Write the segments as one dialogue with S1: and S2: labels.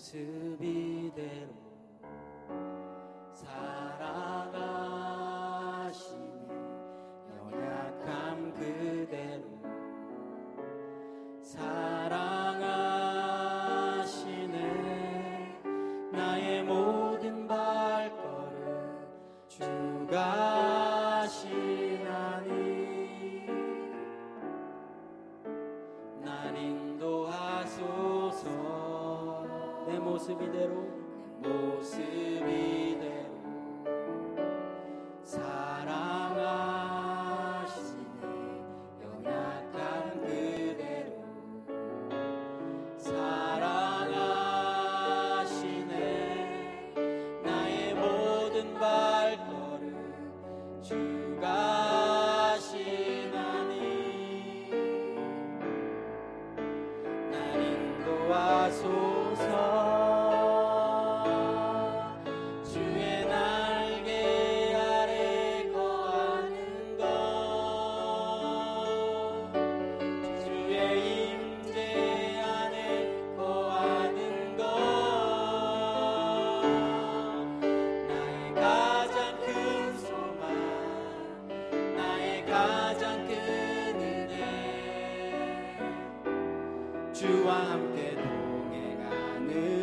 S1: 모습 이대로 주와 함께 동행하는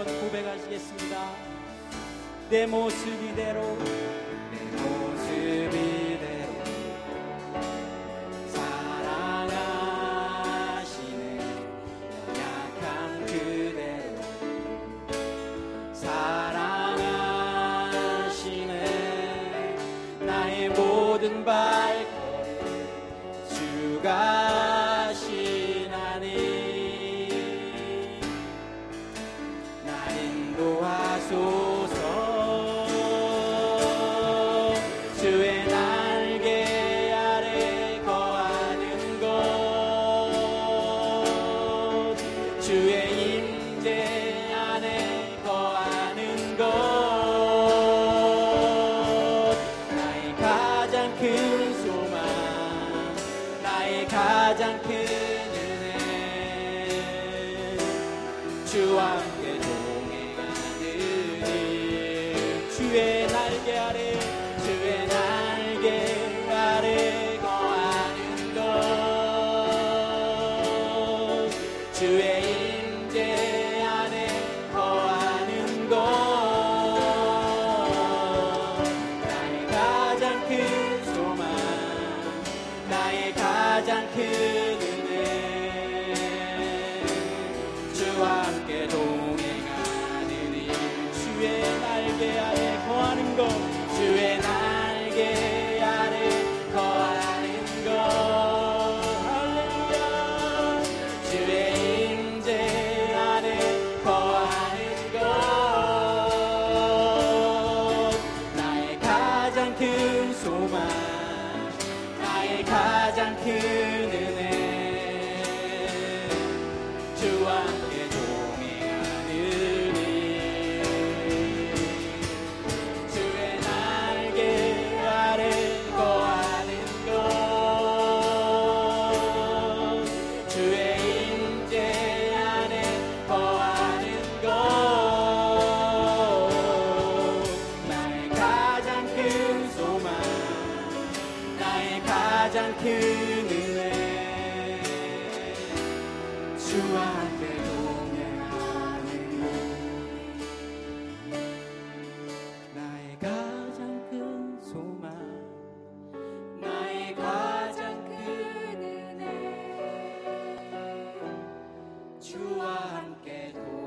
S1: 한번 고백하시겠습니다. 내 모습 이대로 내 모습 이대로 사랑하시네 약한 그대로 사랑하시네 나의 모든 바 live. 그와 함께 도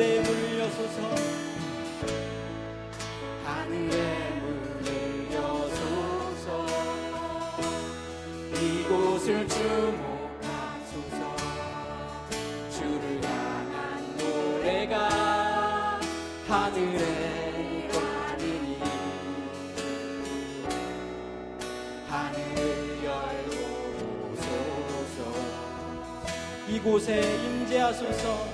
S1: 하늘에 물려서서 하늘에 물려서서 이곳을 주목하소서. 주를 향한 노래가 하늘에 가리니. 하늘을 열고 소서. 이곳에 임재하소서.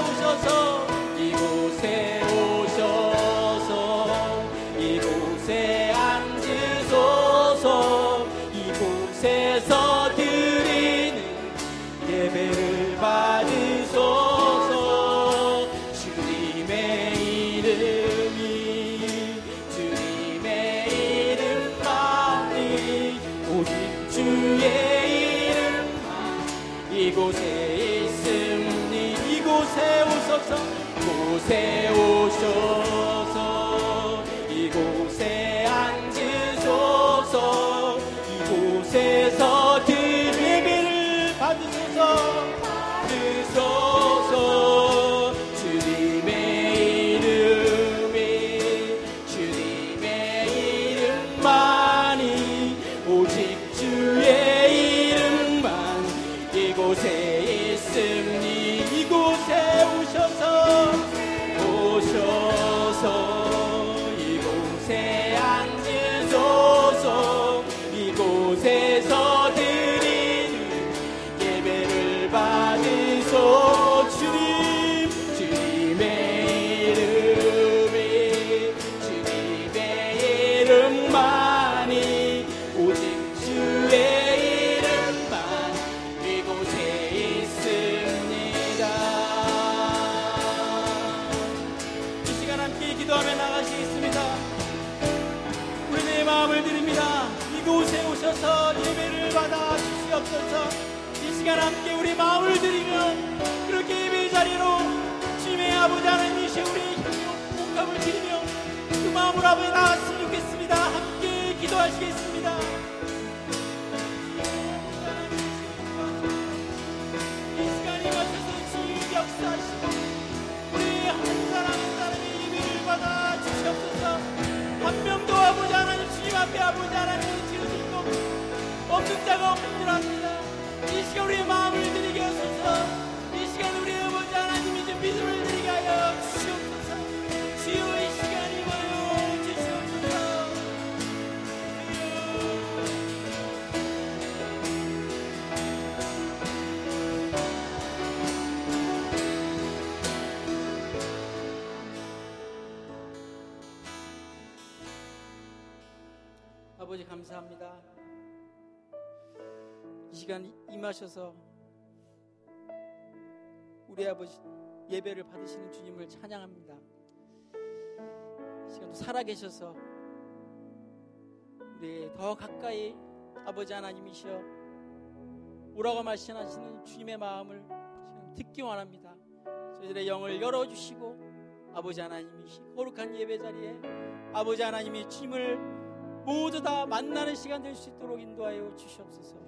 S1: 나오셔서 주시옵소서. 이 시간 함께 우리 마음을 드리면 그렇게 예배 자리로 주님의 아버지 하나님 이시 우리 복합을 드리며 그 마음으로 아버지 나왔으면 좋겠습니다. 함께 기도하시겠습니다. 이 시간 임하셔서 주님 역사하시고 우리 한 사람 한 사람의 예배를 받아 주시옵소서. 한 명도 아버지 하나님 주님 앞에 아버지 하나님 지어질 것 없는 자가 없는 줄 압니다 이 시간 우리의 마음을 드리게 하소서. 이 시간 우리 아버지 하나님이 좀 믿음을 드리게 하여 주시옵소서. 주여 이 시간이 와요. 주시옵소서. 주여 아버지 감사합니다. 이 시간 임하셔서 우리 아버지 예배를 받으시는 주님을 찬양합니다. 이 시간도 살아계셔서 우리 더 가까이 아버지 하나님이시여 오라고 말씀하시는 주님의 마음을 듣기 원합니다. 저희들의 영을 열어주시고 아버지 하나님이시 거룩한 예배 자리에 아버지 하나님이 주님을 모두 다 만나는 시간 될 수 있도록 인도하여 주시옵소서.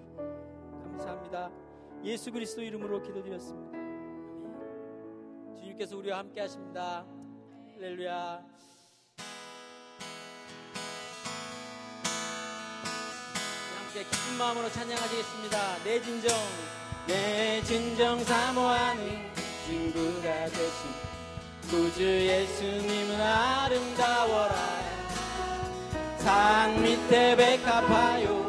S1: 감사합니다. 예수 그리스도 이름으로 기도드렸습니다. 주님께서 우리와 함께 하십니다. 할렐루야. 함께 기쁜 마음으로 찬양하시겠습니다. 내 진정, 내 진정 사모하는 친구가 되신 구주 예수님은 아름다워라. 산 밑에 백합하여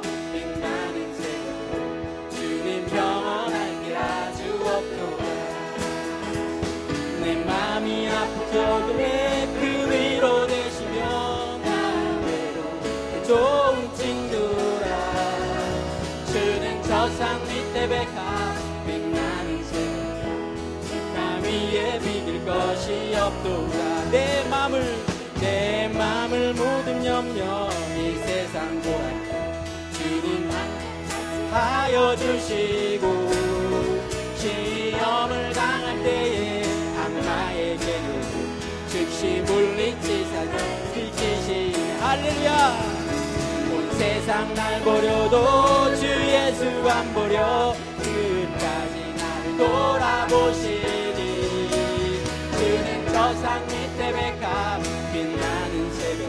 S1: 것이 없도다. 내 맘을 내 맘을 모든 염려 이 세상 보라. 주님 하여 주시고 시험을 당할 때에 악마에게는 즉시 물리치사져 지키시. 할렐루야! 온 세상 날 보려도 주 예수 안 보려 끝까지 나를 돌아보시니 주는 저산 밑에 백합 빛나는 새벽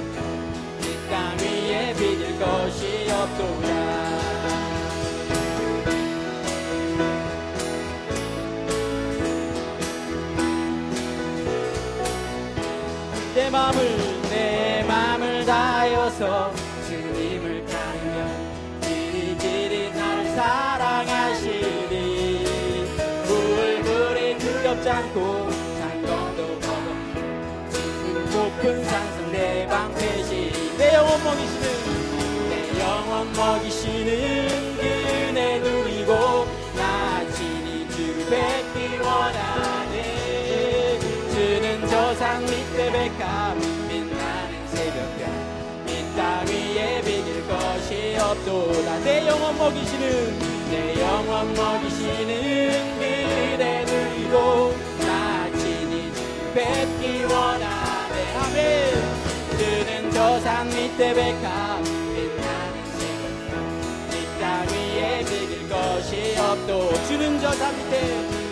S1: 이땅 위에 비길 것이 없도다. 내 맘을 내 맘을 다하여서 주님을 따르면 길이길이 나를 사랑하시니 불불이 두렵지 않고 먹이시는 내 영혼 먹이시는 그 은혜 누리고 나 친히 주를 뵙기 원하네. 주는 저산 밑에 백합 빛나는 새벽별 이땅 위에 비길 것이 없도다. 내 영혼 먹이시는 내 영혼 먹이시는 그대 누리고 나 친히 주를 뵙기 원하네. 아멘 저산 밑에 백합 빛나는 새벽별 이땅 위에 비길 것이 없도 주는 저산 밑에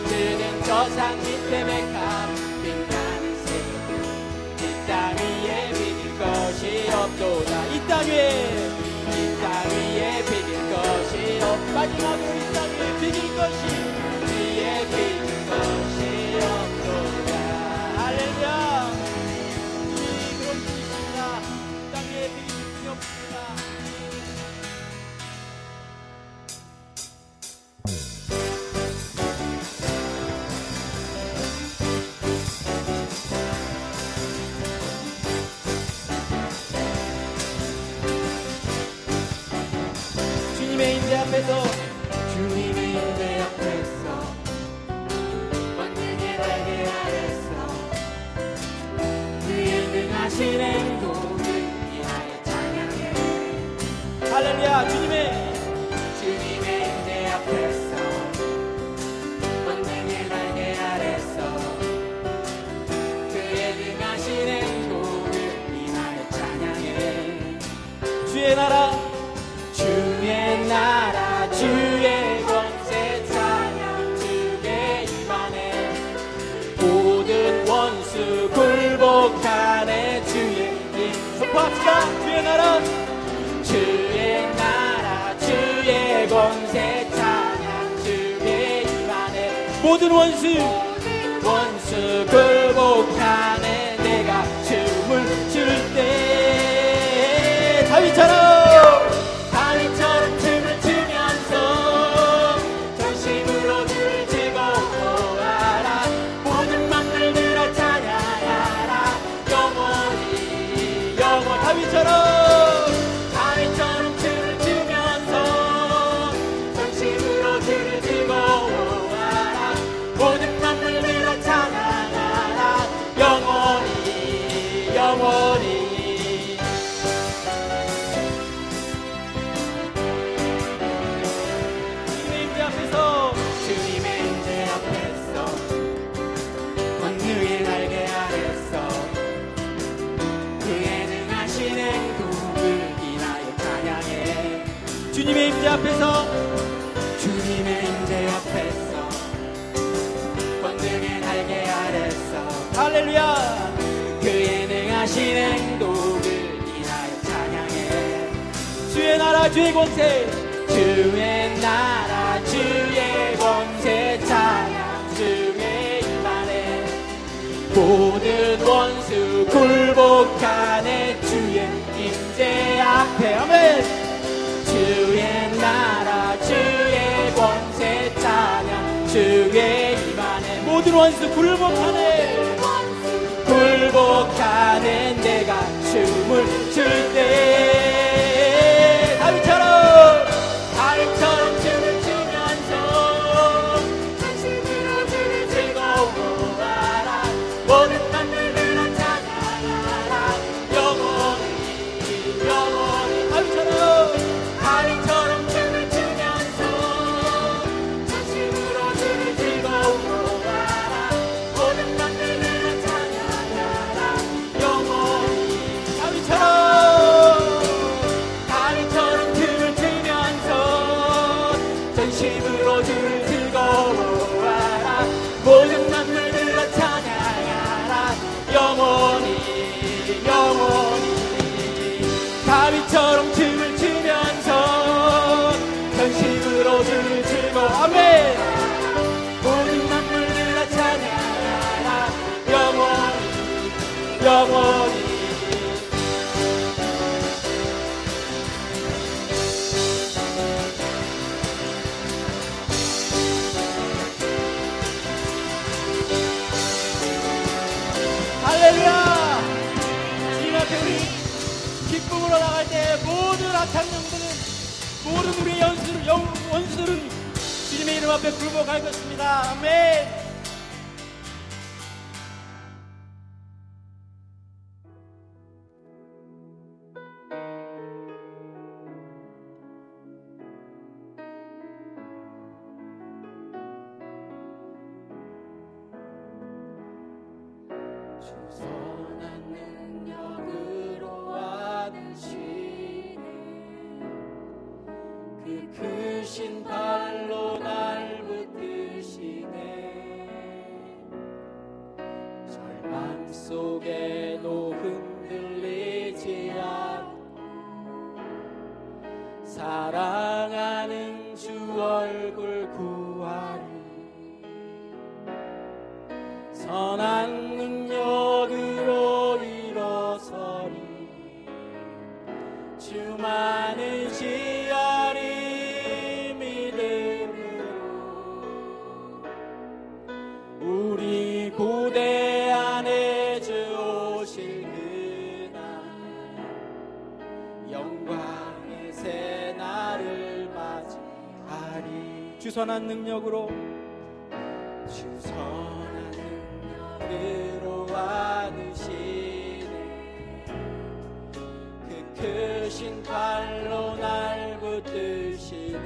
S1: 주는 저산 밑에 백합 빛나는 이땅 위에 비길 것이 없도다 이 땅 위에 이 땅 위에 비길 것이 없. 마지막으로 이 땅 위에 비길 것이 주님의 임재 앞에서 주님의 임재 앞에서 완전히 달게 하였어 그의 능하신 행동을 위하여 찬양해. 할렐루야 주님 모든 원수 원수 굴복하네 주님의 임재 앞에서. 주님의 임재 앞에서. 권능의 날개 아래서. 할렐루야. 그의 능하신 행동을 인하여 찬양해. 주의 나라 주의 권세. 주의 나라 주의 권세 찬양. 주의 임하네 모든 원수 굴복하네. 주의 임재 앞에. 아멘 모든 원수 굴복하네. 굴복하는 내가 춤을 출때 주를 즐거워 아멘 모든 만물들아 찬양하라 영원히 영원히 할렐루야! 주님 앞에 우리 기쁨으로 나갈 때 모든 악한 영들은 모든 우리의 영, 원수들은 주님의 이름 앞에 굴복할 것입니다. 아멘! 선 한능 주선한 능력으로 주선한 능력으로 와드시네. 그 크신 발로 날 붙드시네.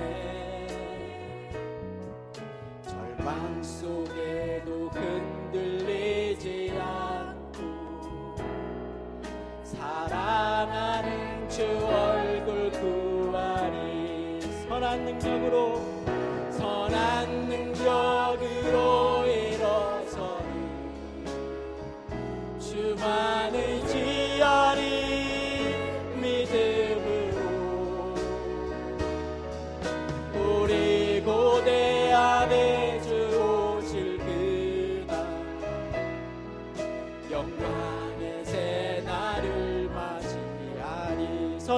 S1: 절망 속에도 흔들리지 않고 사랑하는 주 얼굴 구하리 선한 능력으로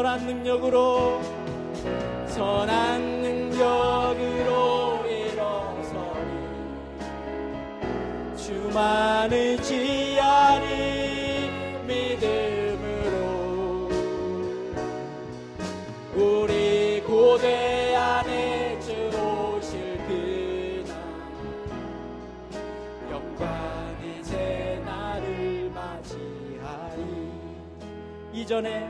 S1: 선한 능력으로 선한 능력으로 일어서니. 주만 의지하니 믿음으로. 우리 고대 안에 주 오실 그날. 영광의 제날을 맞이하리. 이전에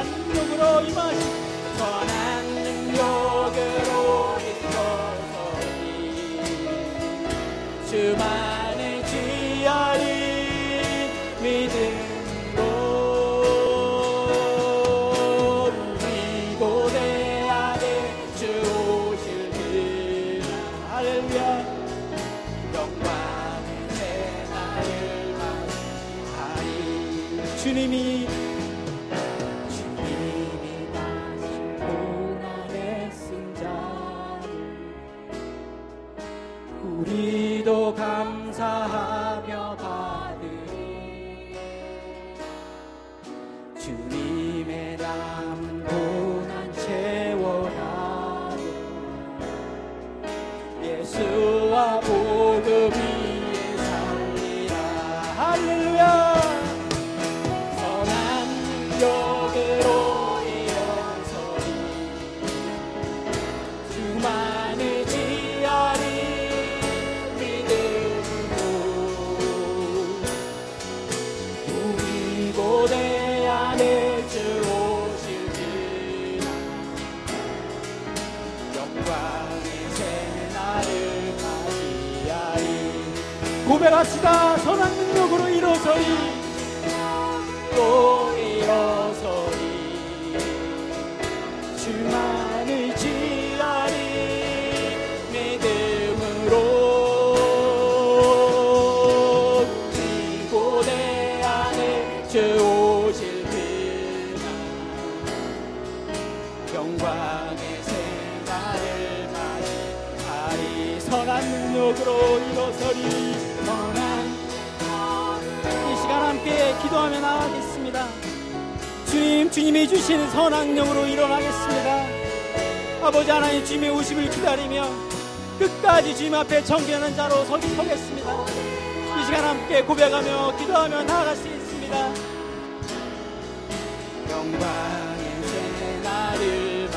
S1: 만족으로 임하신 선한 아버지 하나님 주님의 오심을 기다리며 끝까지 주님 앞에 정결한 자로 서, 서겠습니다. 이 시간 함께 고백하며 기도하며 나아갈 수 있습니다. 영광의 새 날을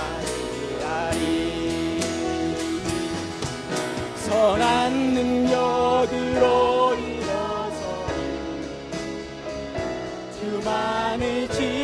S1: 맞이하리 선한 능력으로 이어서 주만을 지